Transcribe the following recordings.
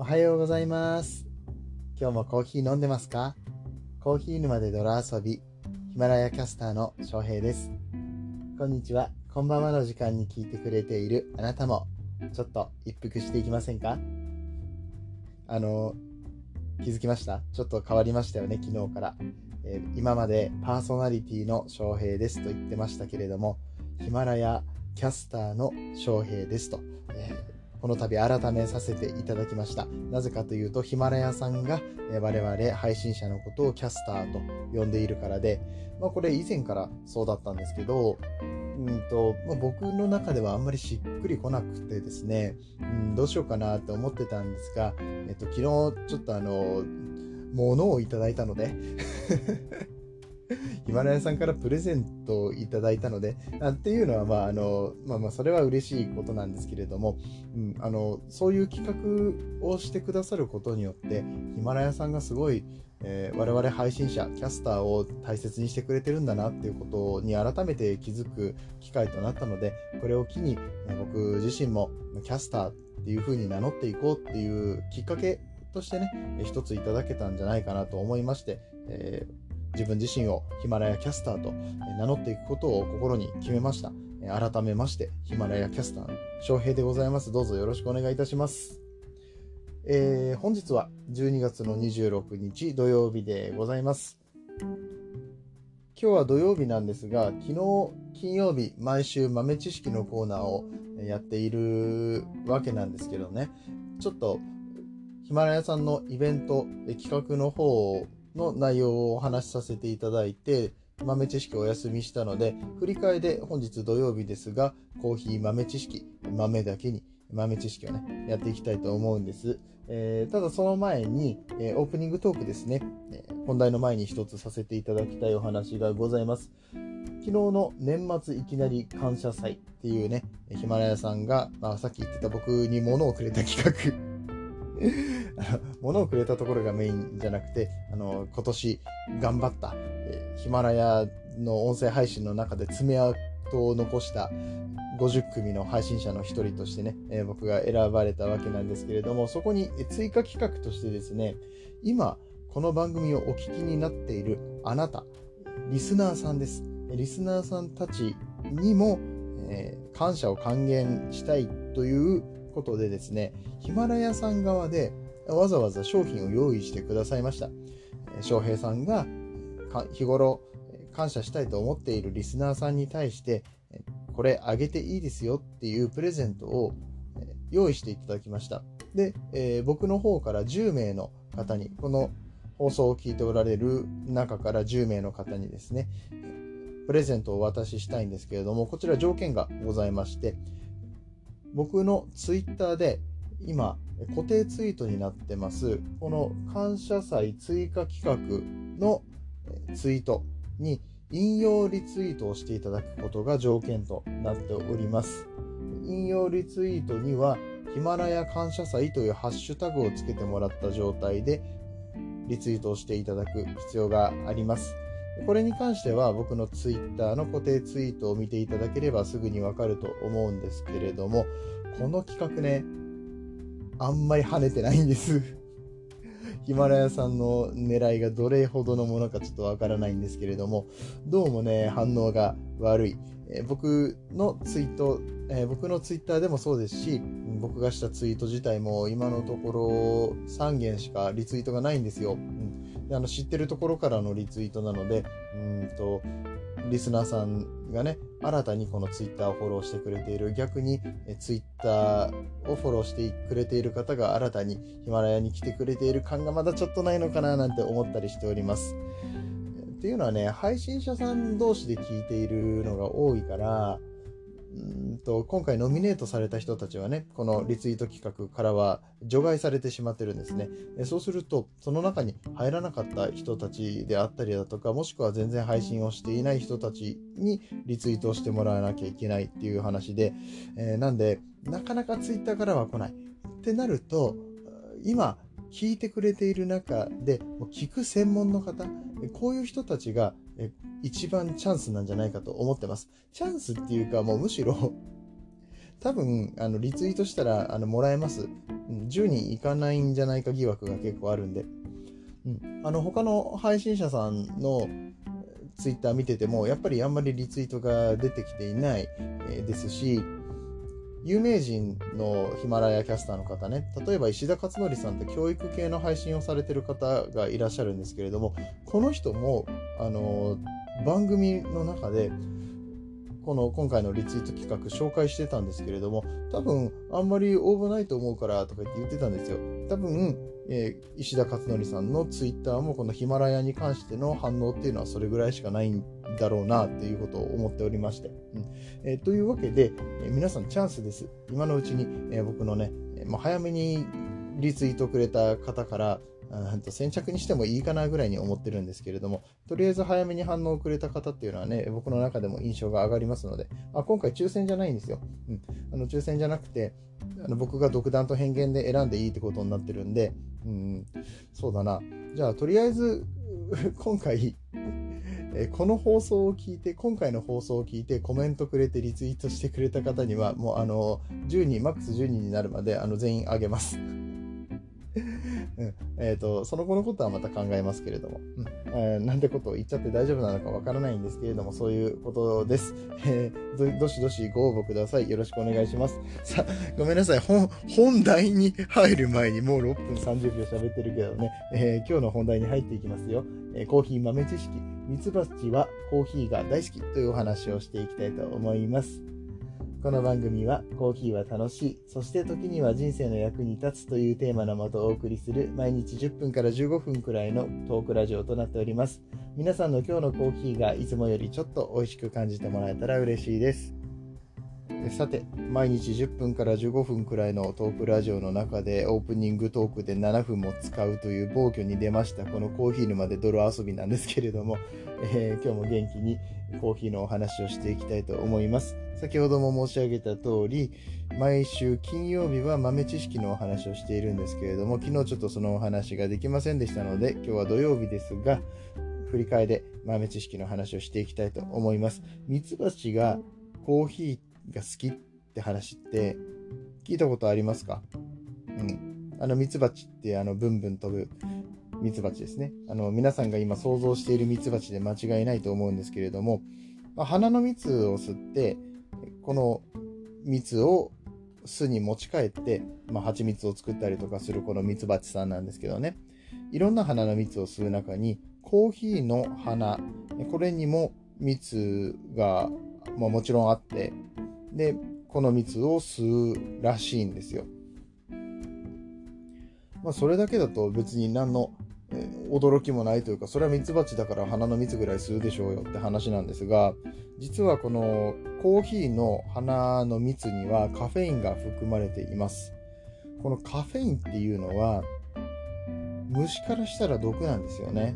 おはようございます。今日もコーヒー飲んでますか？コーヒー沼で泥遊び、ヒマラヤキャスターの翔平です。こんにちは。こんばんはの時間に聞いてくれているあなたも、ちょっと一服していきませんか？あの、気づきました？ちょっと変わりましたよね、昨日から。えー今までパーソナリティの翔平ですと言ってましたけれども、ヒマラヤキャスターの翔平ですと、えーこの度改めさせていただきました。なぜかというと、ヒマラヤさんが我々配信者のことをキャスターと呼んでいるからで、まあ、これ以前からそうだったんですけど、うんとまあ、僕の中ではあんまりしっくりこなくてですね、うん、どうしようかなって思ってたんですが、えっと、昨日ちょっとあの、物をいただいたので、ヒマラヤさんからプレゼントをいただいたので、あっていうのは、まあ、あの、まあまあ、それは嬉しいことなんですけれども、うん、あの、そういう企画をしてくださることによって、ヒマラヤさんがすごい、えー我々配信者、キャスターを大切にしてくれてるんだなっていうことに改めて気づく機会となったので、これを機に僕自身もキャスターっていう風に名乗っていこうっていうきっかけとしてね、一ついただけたんじゃないかなと思いまして、えー自分自身をヒマラヤキャスターと名乗っていくことを心に決めました。改めまして、ヒマラヤキャスターの翔平でございます。どうぞよろしくお願いいたします。えー本日は12月の26日土曜日でございます。今日は土曜日なんですが、昨日金曜日、毎週豆知識のコーナーをやっているわけなんですけどね、ちょっとヒマラヤさんのイベント、えー企画の方の内容をお話しさせていただいて、豆知識をお休みしたので、振り替えで本日土曜日ですが、コーヒー豆知識、豆だけに豆知識をね、やっていきたいと思うんです。えーただその前に、えーオープニングトークですね、えー本題の前に一つさせていただきたいお話がございます。昨日の年末いきなり感謝祭っていうね、ヒマラヤさんが、まあ、さっき言ってた僕に物をくれた企画。物をくれたところがメインじゃなくて、あの、今年頑張った、ヒマラヤの音声配信の中で爪痕を残した50組の配信者の一人としてね、え僕が選ばれたわけなんですけれども、そこに追加企画としてですね、今、この番組をお聞きになっているあなた、リスナーさんです。リスナーさんたちにも、えー感謝を還元したいということでですね、ヒマラヤさん側でわざわざ商品を用意してくださいました。翔平さんが日頃感謝したいと思っているリスナーさんに対して、これあげていいですよっていうプレゼントを用意していただきました。で、えー僕の方から10名の方に、この放送を聞いておられる中から10名の方にですね、プレゼントをお渡ししたいんですけれども、こちら条件がございまして、僕のツイッターで今固定ツイートになってます。この感謝祭追加企画のツイートに引用リツイートをしていただくことが条件となっております。引用リツイートにはヒマラヤ感謝祭というハッシュタグをつけてもらった状態でリツイートをしていただく必要があります。これに関しては僕のツイッターの固定ツイートを見ていただければすぐにわかると思うんですけれどもこの企画ねあんまり跳ねてないんです。ヒマラヤさんの狙いがどれほどのものかちょっとわからないんですけれども。どうもね反応が悪い、えー僕のツイート、えー僕のツイッターでもそうですし僕がしたツイート自体も今のところ3件しかリツイートがないんですよ、うん、であの知ってるところからのリツイートなのでうんとリスナーさんがね新たにこのツイッターをフォローしてくれている逆にえツイッターをフォローしてくれている方が新たにヒマラヤに来てくれている感がまだちょっとないのかななんて思ったりしております。っていうのはね配信者さん同士で聞いているのが多いからうんと今回ノミネートされた人たちはねこのリツイート企画からは除外されてしまってるんですね。えそうするとその中に入らなかった人たちであったりだとかもしくは全然配信をしていない人たちにリツイートをしてもらわなきゃいけないっていう話で、えーなんでなかなかツイッターからは来ない。ってなると今聞いてくれている中で聞く専門の方こういう人たちがえ一番チャンスなんじゃないかと思ってますチャンスっていうかもうむしろ 多分、あの、リツイートしたら、あの、もらえます。10人いかないんじゃないか疑惑が結構あるんで。うん。あの、他の配信者さんのツイッター見てても、やっぱりあんまりリツイートが出てきていない、えですし、有名人のヒマラヤキャスターの方ね、例えば石田勝則さんって教育系の配信をされてる方がいらっしゃるんですけれども、この人も、あの、番組の中で、この今回のリツイート企画紹介してたんですけれども、多分あんまり応募ないと思うからとか言って言ってたんですよ。多分、えー、石田勝則さんのツイッターもこのヒマラヤに関しての反応っていうのはそれぐらいしかないんだろうなっていうことを思っておりまして。うんえー、というわけで、えー、皆さんチャンスです。今のうちに、え僕のね、まあ、早めにリツイートくれた方から、と先着にしてもいいかなぐらいに思ってるんですけれども、とりあえず早めに反応をくれた方っていうのはね、僕の中でも印象が上がりますので、あ今回抽選じゃないんですよ。うん、あの抽選じゃなくて、あの僕が独断と偏見で選んでいいってことになってるんで、うん、そうだな。じゃあ、とりあえず、今回、えこの放送を聞いて、今回の放送を聞いて、コメントくれてリツイートしてくれた方には、もうあの、10人、マックス10人になるまで、あの、全員あげます。うんえーと、その後のことはまた考えますけれども、うんえー、なんてことを言っちゃって大丈夫なのかわからないんですけれども、そういうことです。えー、どしどしご応募ください。よろしくお願いします。さごめんなさい。本本題に入る前にもう6分30秒喋ってるけどね、えー、今日の本題に入っていきますよ。えー、コーヒー豆知識。ミツバチはコーヒーが大好きというお話をしていきたいと思います。この番組はコーヒーは楽しい、そして時には人生の役に立つというテーマのもとをお送りする毎日10分から15分くらいのトークラジオとなっております。皆さんの今日のコーヒーがいつもよりちょっと美味しく感じてもらえたら嬉しいです。さて、毎日10分から15分くらいのトークラジオの中でオープニングトークで7分も使うという暴挙に出ましたこのコーヒー沼で泥遊びなんですけれども、えー、今日も元気にコーヒーのお話をしていきたいと思います。先ほども申し上げた通り、毎週金曜日は豆知識のお話をしているんですけれども、昨日ちょっとそのお話ができませんでしたので、今日は土曜日ですが、振り替えで豆知識の話をしていきたいと思います。ミツバチがコーヒーが好きって話って聞いたことありますか？うん。あのミツバチってあのブンブン飛ぶミツバチですね。あの皆さんが今想像しているミツバチで間違いないと思うんですけれども、まあ、花の蜜を吸ってこの蜜を巣に持ち帰って、まあ、蜂蜜を作ったりとかするこの蜜蜂さんなんですけどねいろんな花の蜜を吸う中にコーヒーの花これにも蜜が、まあ、もちろんあってでこの蜜を吸うらしいんですよ。まあ、それだけだと別に何の驚きもないというか、それはミツバチだから花の蜜ぐらい吸うでしょうよって話なんですが、実はこのコーヒーの花の蜜にはカフェインが含まれています。このカフェインっていうのは、虫からしたら毒なんですよね。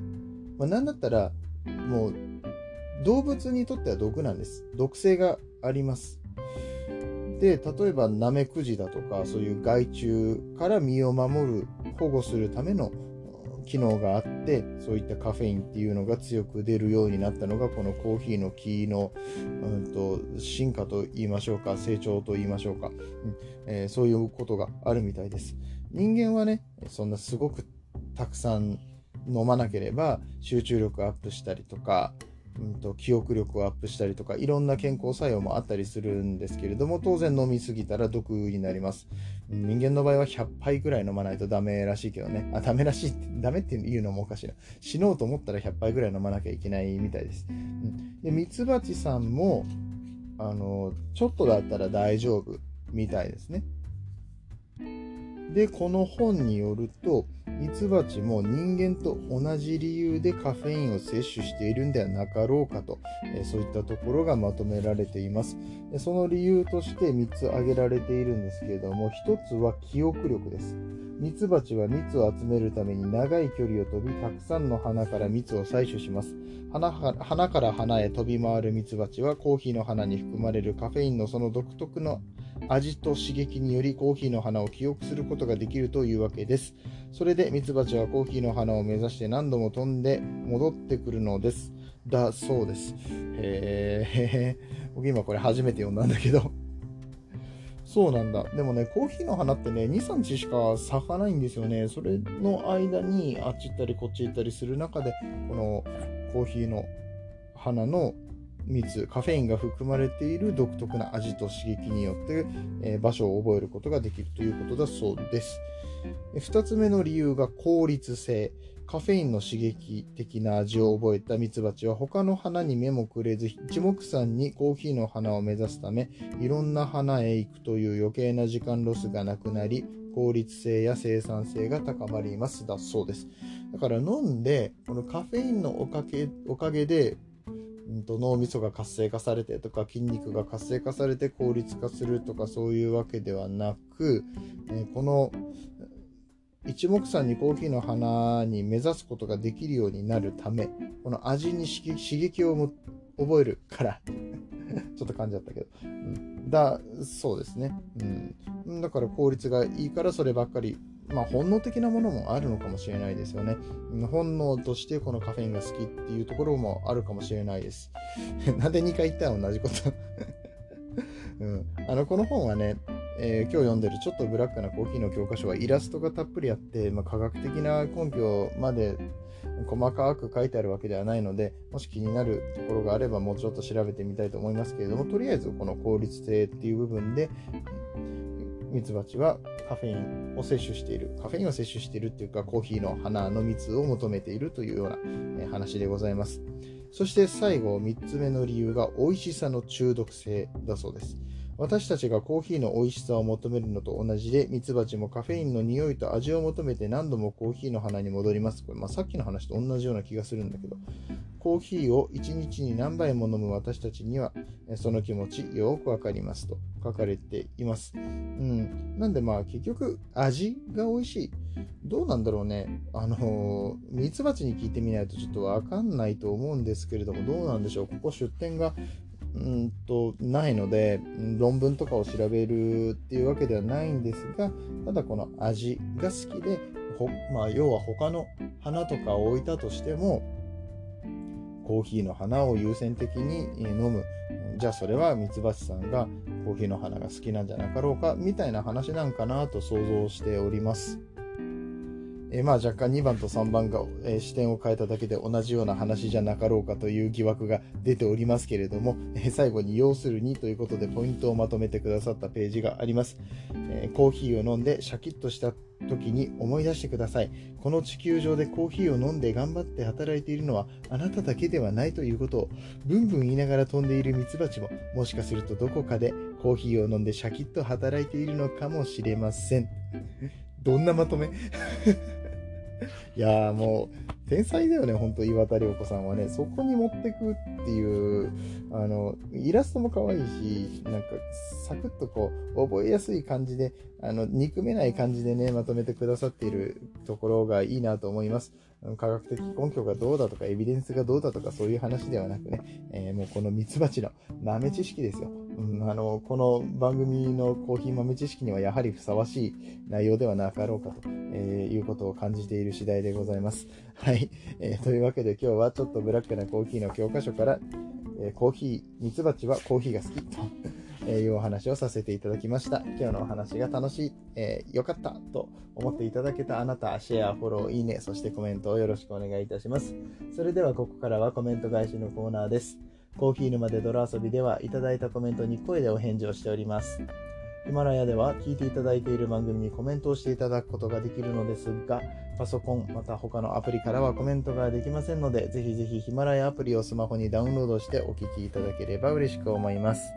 まあ、なんだったら、もう動物にとっては毒なんです。毒性があります。で、例えばナメクジだとか、そういう害虫から身を守る、保護するための機能があってそういったカフェインっていうのが強く出るようになったのがこのコーヒーの木の、うんと、進化と言いましょうか成長と言いましょうか、うん。えー、そういうことがあるみたいです。人間はねそんなすごくたくさん飲まなければ集中力アップしたりとかうんと、記憶力をアップしたりとかいろんな健康作用もあったりするんですけれども当然飲みすぎたら毒になります。人間の場合は100杯ぐらい飲まないとダメらしいけどね。あダメらしいってダメっていうのもおかしいな。死のうと思ったら100杯ぐらい飲まなきゃいけないみたいです、うん、でミツバチさんもあのちょっとだったら大丈夫みたいですね。でこの本によるとミツバチも人間と同じ理由でカフェインを摂取しているんではなかろうかと、えそういったところがまとめられています。その理由として3つ挙げられているんですけれども1つは記憶力です。ミツバチは蜜を集めるために長い距離を飛びたくさんの花から蜜を採取します。花花から花へ飛び回るミツバチはコーヒーの花に含まれるカフェインのその独特の味と刺激によりコーヒーの花を記憶することができるというわけです。それでミツバチはコーヒーの花を目指して何度も飛んで戻ってくるのです。だそうです。へえ、僕今これ初めて読んだんだけど。そうなんだ。でもね、コーヒーの花ってね、2、3日しか咲かないんですよね。それの間にあっち行ったりこっち行ったりする中で、このコーヒーの花の蜜、カフェインが含まれている独特な味と刺激によって、え、場所を覚えることができるということだそうです。2つ目の理由が効率性。カフェインの刺激的な味を覚えたミツバチは他の花に目もくれず一目散にコーヒーの花を目指すためいろんな花へ行くという余計な時間ロスがなくなり効率性や生産性が高まりますだそうですだから飲んでこのカフェインのおかげおかげで脳みそが活性化されてとか筋肉が活性化されて効率化するとかそういうわけではなく、え、この一目散にコーヒーの花に目指すことができるようになるためこの味に刺激を覚えるから ちょっと感じちゃったけど、うん、だそうですね、うん、だから効率がいいからそればっかりまあ、本能的なものもあるのかもしれないですよね。本能としてこのカフェインが好きっていうところもあるかもしれないです。なんで2回言ったら同じこと うん、あのこの本はね、えー、今日読んでるちょっとブラックなコーヒーの教科書はイラストがたっぷりあって、まあ、科学的な根拠まで細かく書いてあるわけではないので、もし気になるところがあればもうちょっと調べてみたいと思いますけれども、とりあえずこの効率性っていう部分で、ミツバチはカフェインを摂取している、カフェインを摂取しているというか、コーヒーの花の蜜を求めているというような話でございます。そして最後、3つ目の理由が美味しさの中毒性だそうです。私たちがコーヒーの美味しさを求めるのと同じで、ミツバチもカフェインの匂いと味を求めて何度もコーヒーの花に戻ります。これ、まあ、さっきの話と同じような気がするんだけど、コーヒーを1日に何杯も飲む私たちには、その気持ちよくわかりますと書かれています。うん。なんでまあ結局味が美味しい。どうなんだろうね。あの、ミツバチに聞いてみないとちょっとわかんないと思うんですけれども、どうなんでしょう。ここ出店がうんとないので論文とかを調べるっていうわけではないんですがただこの味が好きでほまあ、要は他の花とかを置いたとしてもコーヒーの花を優先的に飲むじゃあそれはミツバチさんがコーヒーの花が好きなんじゃなかろうかみたいな話なんかなと想像しております。えまあ若干2番と3番が、え視点を変えただけで同じような話じゃなかろうかという疑惑が出ておりますけれども、え 最後に要するにということでポイントをまとめてくださったページがあります。えコーヒーを飲んでシャキッとした時に思い出してください。この地球上でコーヒーを飲んで頑張って働いているのはあなただけではないということを、ブンブン言いながら飛んでいるミツバチも、もしかするとどこかでコーヒーを飲んでシャキッと働いているのかもしれません。どんなまとめ？いやーもう、天才だよね、ほんと岩田涼子さんはね。そこに持ってくっていう、あの、イラストも可愛いし、なんか、サクッとこう、覚えやすい感じで、あの、憎めない感じでね、まとめてくださっているところがいいなと思います。科学的根拠がどうだとか、エビデンスがどうだとか、そういう話ではなくね、えー、もうこのミツバチの豆知識ですよ。うん、あの、この番組のコーヒー豆知識にはやはりふさわしい内容ではなかろうかと、えー、いうことを感じている次第でございます。はい、えー、というわけで今日はちょっとブラックなコーヒーの教科書から、えコーヒー、ミツバチはコーヒーが好きと えいうお話をさせていただきました。今日のお話が楽しい、えー、よかったと思っていただけたあなた、シェア、フォロー、いいね、そしてコメントをよろしくお願いいたします。それではここからはコメント返しのコーナーです。コーヒー沼で泥遊びではいただいたコメントに声でお返事をしております。ヒマラヤでは聞いていただいている番組にコメントをしていただくことができるのですが、パソコンまた他のアプリからはコメントができませんので、ぜひぜひヒマラヤアプリをスマホにダウンロードしてお聞きいただければ嬉しく思います。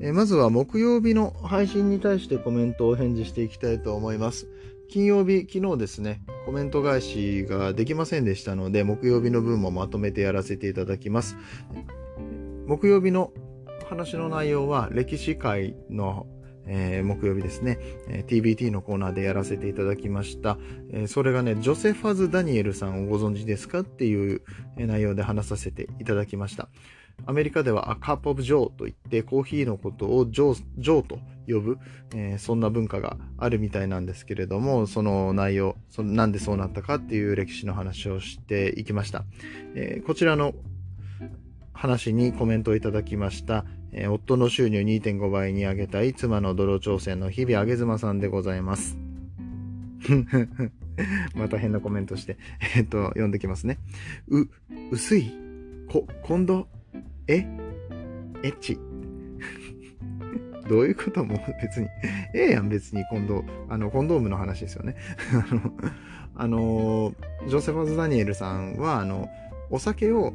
えまずは木曜日の配信に対してコメントを返事していきたいと思います。金曜日、昨日ですね、コメント返しができませんでしたので、木曜日の分もまとめてやらせていただきます。木曜日の話の内容は歴史会のえー、木曜日ですね、えー、TBT のコーナーでやらせていただきました。えー、それがね、ジョセファズ・ダニエルさんをご存知ですかっていう内容で話させていただきました。アメリカではアカップオブジョーと言ってコーヒーのことをジョージョーと呼ぶ、えー、そんな文化があるみたいなんですけれども、その内容、そのなんでそうなったかっていう歴史の話をしていきました。えー、こちらの話にコメントをいただきました、えー、夫の収入2.5倍に上げたい妻の泥挑戦の日々あげ妻さんでございます。また変なコメントして、えっと、読んできますね。う、薄い、こ、今度、え、エッチ。どういうことも 別に、ええやん別に今度、あの、コンドームの話ですよね。あの、ジョセファズ・ダニエルさんは、あの、お酒を、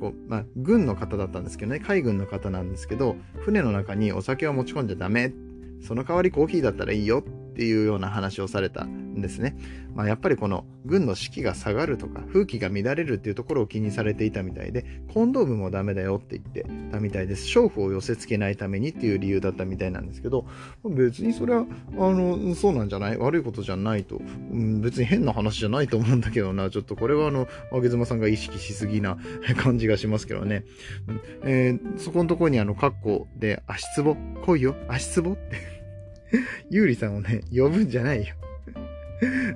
こう、まあ、軍の方だったんですけどね、海軍の方なんですけど、船の中にお酒を持ち込んじゃダメ。その代わりコーヒーだったらいいよっていうような話をされたんですね。まあ、やっぱりこの軍の士気が下がるとか風紀が乱れるっていうところを気にされていたみたいでコンドームもダメだよって言ってたみたいです。娼婦を寄せ付けないためにっていう理由だったみたいなんですけど別にそれはあのそうなんじゃない？悪いことじゃないと、うん、別に変な話じゃないと思うんだけどな。ちょっとこれはあの上妻さんが意識しすぎな 感じがしますけどね、えー、そこのところにあのカッコで足つぼ？来いよ。足つぼ？ってゆうりさんをね、呼ぶんじゃないよ。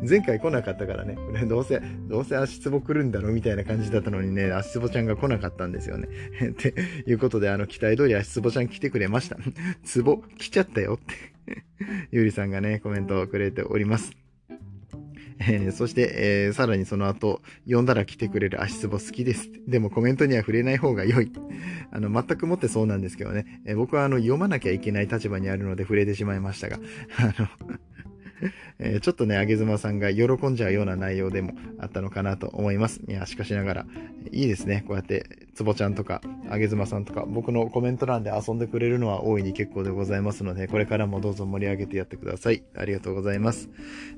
前回来なかったからね、こ れどうせ、どうせ足つぼ来るんだろうみたいな感じだったのにね、足つぼちゃんが来なかったんですよね。っていうことで、あの、期待通り足つぼちゃん来てくれました。つぼ来ちゃったよってゆうりさんがね、コメントをくれております。えー、そして、えー、さらにその後、呼んだら来てくれる足つぼ好きです。でもコメントには触れない方が良い。あの、全くもってそうなんですけどね。えー、僕はあの、読まなきゃいけない立場にあるので触れてしまいましたが、あのえー、ちょっとね、あげずまさんが喜んじゃうような内容でもあったのかなと思います。いや、しかしながら、いいですね。こうやって、つぼちゃんとか、あげずまさんとか、僕のコメント欄で遊んでくれるのは大いに結構でございますので、これからもどうぞ盛り上げてやってください。ありがとうございます。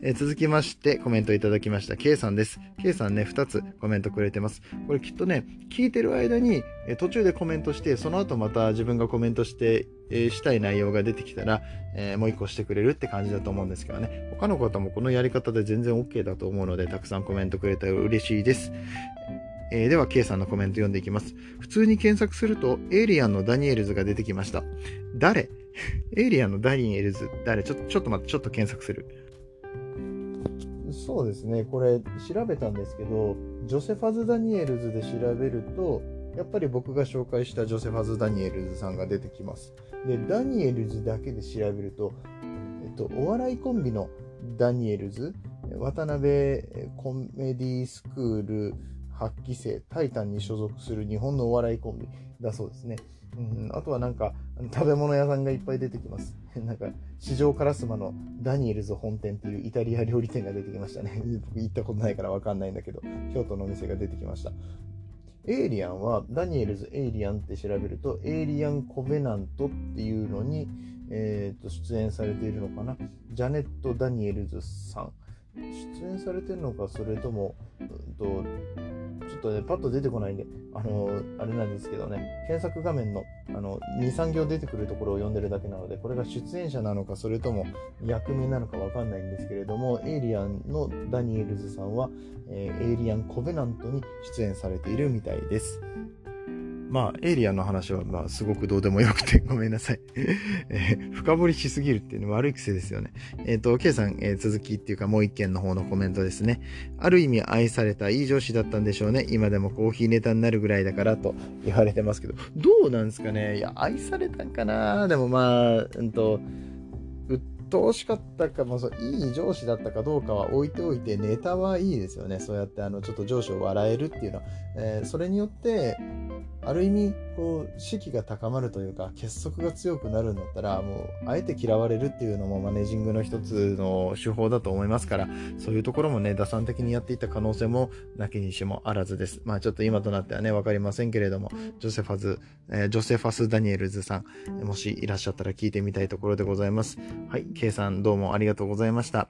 えー、続きまして、コメントいただきました、K さんです。K さんね、2つコメントくれてます。これきっとね、聞いてる間に、え途中でコメントして、その後また自分がコメントして、えー、したい内容が出てきたら、えー、もう一個してくれるって感じだと思うんですけどね。他の方もこのやり方で全然 OK だと思うので、たくさんコメントくれたら嬉しいです。えー、では、K さんのコメント読んでいきます。普通に検索すると、エイリアンのダニエルズが出てきました。誰？エイリアンのダニエルズ、誰？ちょちょっと待って、ちょっと検索する。そうですね、これ調べたんですけど、ジョセファズ・ダニエルズで調べると、やっぱり僕が紹介したジョセファズ・ダニエルズさんが出てきます。で、ダニエルズだけで調べると、えっと、お笑いコンビのダニエルズ、渡辺コメディスクール8期生、タイタンに所属する日本のお笑いコンビだそうですね。うん、あとはなんか、食べ物屋さんがいっぱい出てきます。なんか、市場カラスマのダニエルズ本店っていうイタリア料理店が出てきましたね。僕行ったことないからわかんないんだけど、京都のお店が出てきました。エイリアンは、ダニエルズ・エイリアンって調べると、エイリアン・コベナントっていうのに、えー、と出演されているのかな？ジャネット・ダニエルズさん。出演されてるのか、それとも、うんと、とね、パッと出てこないんで、あの、あれなんですけどね、検索画面の、あの、2、3行出てくるところを読んでるだけなので、これが出演者なのか、それとも役名なのかわかんないんですけれども、エイリアンのダニエルズさんは、えー、エイリアン・コベナントに出演されているみたいです。まあ、エイリアンの話は、まあ、すごくどうでもよくて、ごめんなさい。えー、深掘りしすぎるっていうのは悪い癖ですよね。えっ、ー、と、K さん、えー、続きっていうか、もう一件の方のコメントですね。ある意味愛されたいい上司だったんでしょうね。今でもコーヒーネタになるぐらいだからと言われてますけど、どうなんですかね？いや、愛されたんかな？でもまあ、うんと、等しかったか、まあ、そういい上司だったかどうかは置いておいて、ネタはいいですよね。そうやってあのちょっと上司を笑えるっていうのは、えー、それによって、ある意味、こう、士気が高まるというか、結束が強くなるんだったら、もう、あえて嫌われるっていうのもマネージングの一つの手法だと思いますから、そういうところもね、打算的にやっていた可能性も、なきにしもあらずです。まあ、ちょっと今となってはね、わかりませんけれども、ジョセファズ、えー、ジョセファス・ダニエルズさん、もしいらっしゃったら聞いてみたいところでございます。はい、K さんどうもありがとうございました。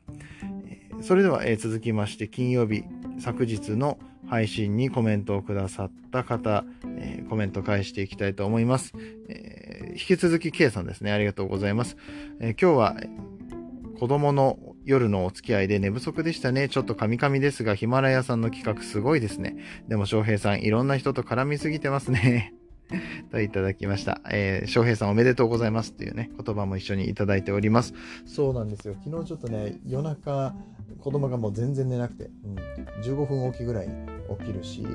それでは、えー、続きまして、金曜日、昨日の配信にコメントをくださった方、えー、コメント返していきたいと思います。えー、引き続き K さんですね。ありがとうございます。えー、今日は子供の夜のお付き合いで寝不足でしたね。ちょっとカミカミですが、ヒマラヤさんの企画すごいですね。でも翔平さん、いろんな人と絡みすぎてますね。といただきました。えー、翔平さんおめでとうございますっていうね、言葉も一緒にいただいております。そうなんですよ。昨日ちょっとね、夜中、子供がもう全然寝なくて、うん、15分おきぐらいに起きるし、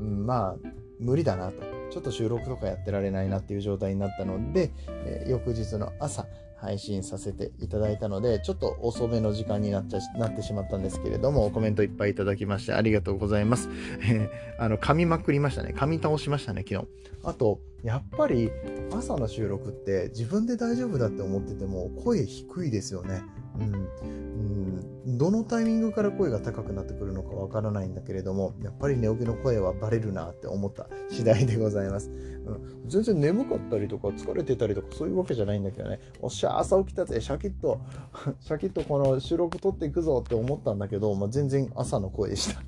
うん、まあ、無理だなと。ちょっと収録とかやってられないなっていう状態になったので、えー、翌日の朝、配信させていただいたので、ちょっと遅めの時間になっちゃなってしまったんですけれども、コメントいっぱいいただきましてありがとうございます。え あの、噛みまくりましたね。噛み倒しましたね、昨日。あと、やっぱり朝の収録って自分で大丈夫だって思ってても声低いですよね。うん、どのタイミングから声が高くなってくるのかわからないんだけれども、やっぱり寝起きの声はバレるなって思った次第でございます。うん、全然眠かったりとか疲れてたりとかそういうわけじゃないんだけどね、おっしゃ、朝起きたぜ、シャキッと、シャキッとこの収録撮っていくぞって思ったんだけど、まあ、全然朝の声でした。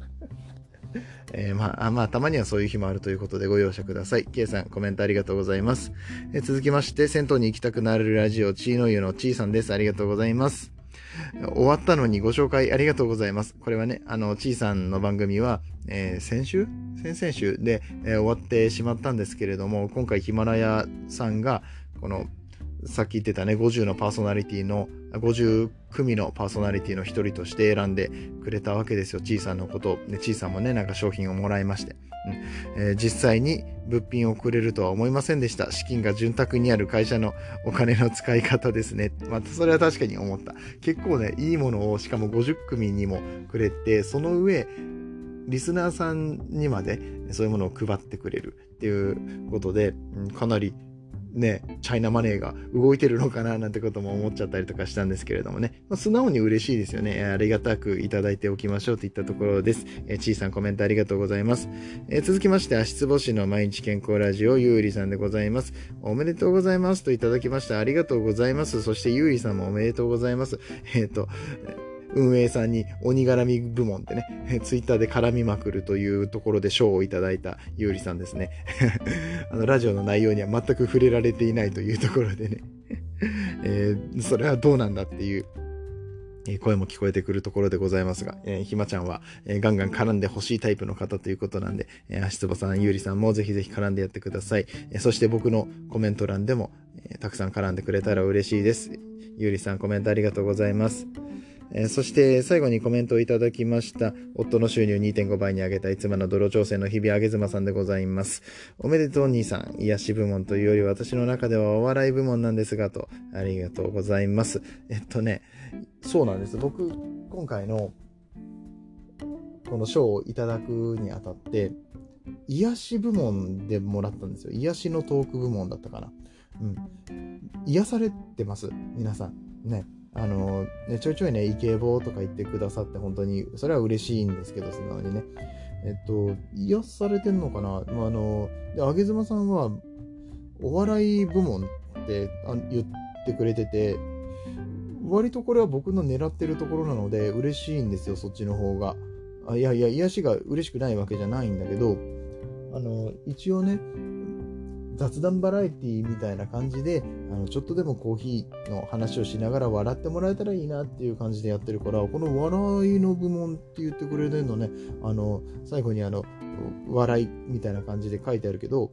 えー、まあ、まあ、たまにはそういう日もあるということでご容赦ください。K さん、コメントありがとうございます。えー、続きまして、銭湯に行きたくなるラジオ、チーノ湯のちーさんです。ありがとうございます。終わったのにご紹介ありがとうございます。これはね、あの、ちーさんの番組は、えー、先週？先々週で、えー、終わってしまったんですけれども、今回ヒマラヤさんが、この、さっき言ってたね、50のパーソナリティの、50組のパーソナリティの一人として選んでくれたわけですよ。ちいさんのこと。で、ちいさんもね、なんか商品をもらいまして。えー、実際に物品をくれるとは思いませんでした。資金が潤沢にある会社のお金の使い方ですね。またそれは確かに思った。結構ね、いいものをしかも50組にもくれて、その上、リスナーさんにまでそういうものを配ってくれるっていうことで、かなりね、チャイナマネーが動いてるのかななんてことも思っちゃったりとかしたんですけれどもね、まあ、素直に嬉しいですよね。ありがたくいただいておきましょうといったところです。え、ちいさんコメントありがとうございます。え、続きまして、足つぼしの毎日健康ラジオ、ゆうりさんでございます。おめでとうございますといただきました。ありがとうございます。そしてゆうりさんもおめでとうございます。えっ、ー、と、運営さんに鬼絡み部門ってね、ツイッターで絡みまくるというところで賞をいただいたゆうりさんですね。あの、ラジオの内容には全く触れられていないというところでね、えー、それはどうなんだっていう、声も聞こえてくるところでございますが、えー、ひまちゃんは、えー、ガンガン絡んでほしいタイプの方ということなんで、えー、足つぼさん、ゆうりさんもぜひぜひ絡んでやってください。えー、そして僕のコメント欄でも、えー、たくさん絡んでくれたら嬉しいです。ゆうりさんコメントありがとうございます。え、そして最後にコメントをいただきました。夫の収入2.5倍に上げたい妻の泥調整の日々あげ妻さんでございます。おめでとう兄さん。癒し部門というより私の中ではお笑い部門なんですが、と。ありがとうございます。えっとね、そうなんです。僕、今回のこの賞をいただくにあたって、癒し部門でもらったんですよ。癒しのトーク部門だったかな。うん。癒されてます。皆さん。ね。あの、ね、ちょいちょいね、イケボーとか言ってくださって、本当に、それは嬉しいんですけど、素直にね。えっと、癒されてんのかな、まあ、あの、で、あげずまさんは、お笑い部門って言ってくれてて、割とこれは僕の狙ってるところなので、嬉しいんですよ、そっちの方が。あいやいや、癒しが嬉しくないわけじゃないんだけど、あの、一応ね、雑談バラエティみたいな感じで、あの、ちょっとでもコーヒーの話をしながら笑ってもらえたらいいなっていう感じでやってるから、この笑いの部門って言ってくれてるのね、あの、最後にあの、笑いみたいな感じで書いてあるけど、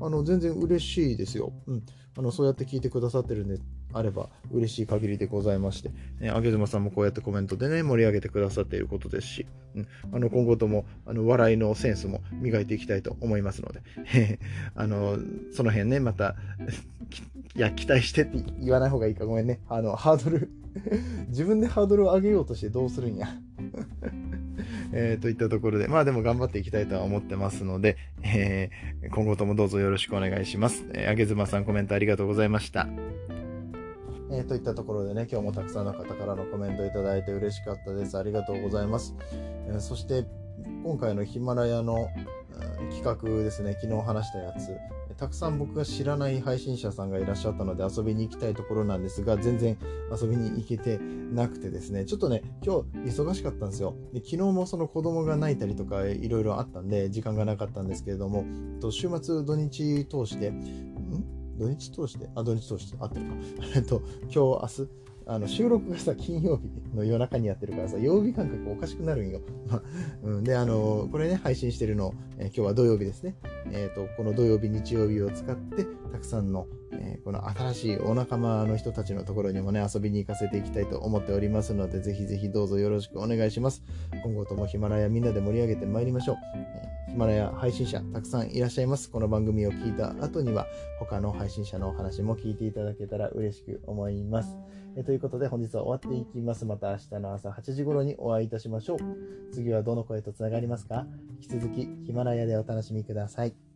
あの、全然嬉しいですよ。うん。あの、そうやって聞いてくださってるんで、あれば嬉しい限りでございまして、ね、あげずまさんもこうやってコメントでね、盛り上げてくださっていることですし、うん、あの、今後とも、あの、笑いのセンスも磨いていきたいと思いますので、あの、その辺ね、また、いや、期待してって言わない方がいいか、ごめんね。あの、ハードル。自分でハードルを上げようとしてどうするんや。えー、といったところで、まあでも頑張っていきたいとは思ってますので、えー、今後ともどうぞよろしくお願いします。えー、あげずまさんコメントありがとうございました。えー、といったところでね、今日もたくさんの方からのコメントいただいて嬉しかったです。ありがとうございます。えー、そして、今回のヒマラヤの、企画ですね、昨日話したやつ、たくさん僕が知らない配信者さんがいらっしゃったので遊びに行きたいところなんですが、全然遊びに行けてなくてですね、ちょっとね、今日忙しかったんですよ。で昨日もその子供が泣いたりとかいろいろあったんで、時間がなかったんですけれども、と週末土日通して、ん？土日通して、あ、土日通して、合ってるか。えっと、今日、明日、あの収録がさ、金曜日の夜中にやってるからさ、曜日感覚おかしくなるんよ。うん、で、あの、これね、配信してるの、えー、今日は土曜日ですね。えっ、ー、と、この土曜日、日曜日を使って、たくさんの、えー、この新しいお仲間の人たちのところにもね、遊びに行かせていきたいと思っておりますので、ぜひぜひどうぞよろしくお願いします。今後ともヒマラヤみんなで盛り上げてまいりましょう。ヒマラヤ配信者たくさんいらっしゃいます。この番組を聞いた後には、他の配信者のお話も聞いていただけたら嬉しく思います。えということで本日は終わっていきます。また明日の朝8時頃にお会いいたしましょう。次はどの声とつながりますか？引き続きヒマラヤでお楽しみください。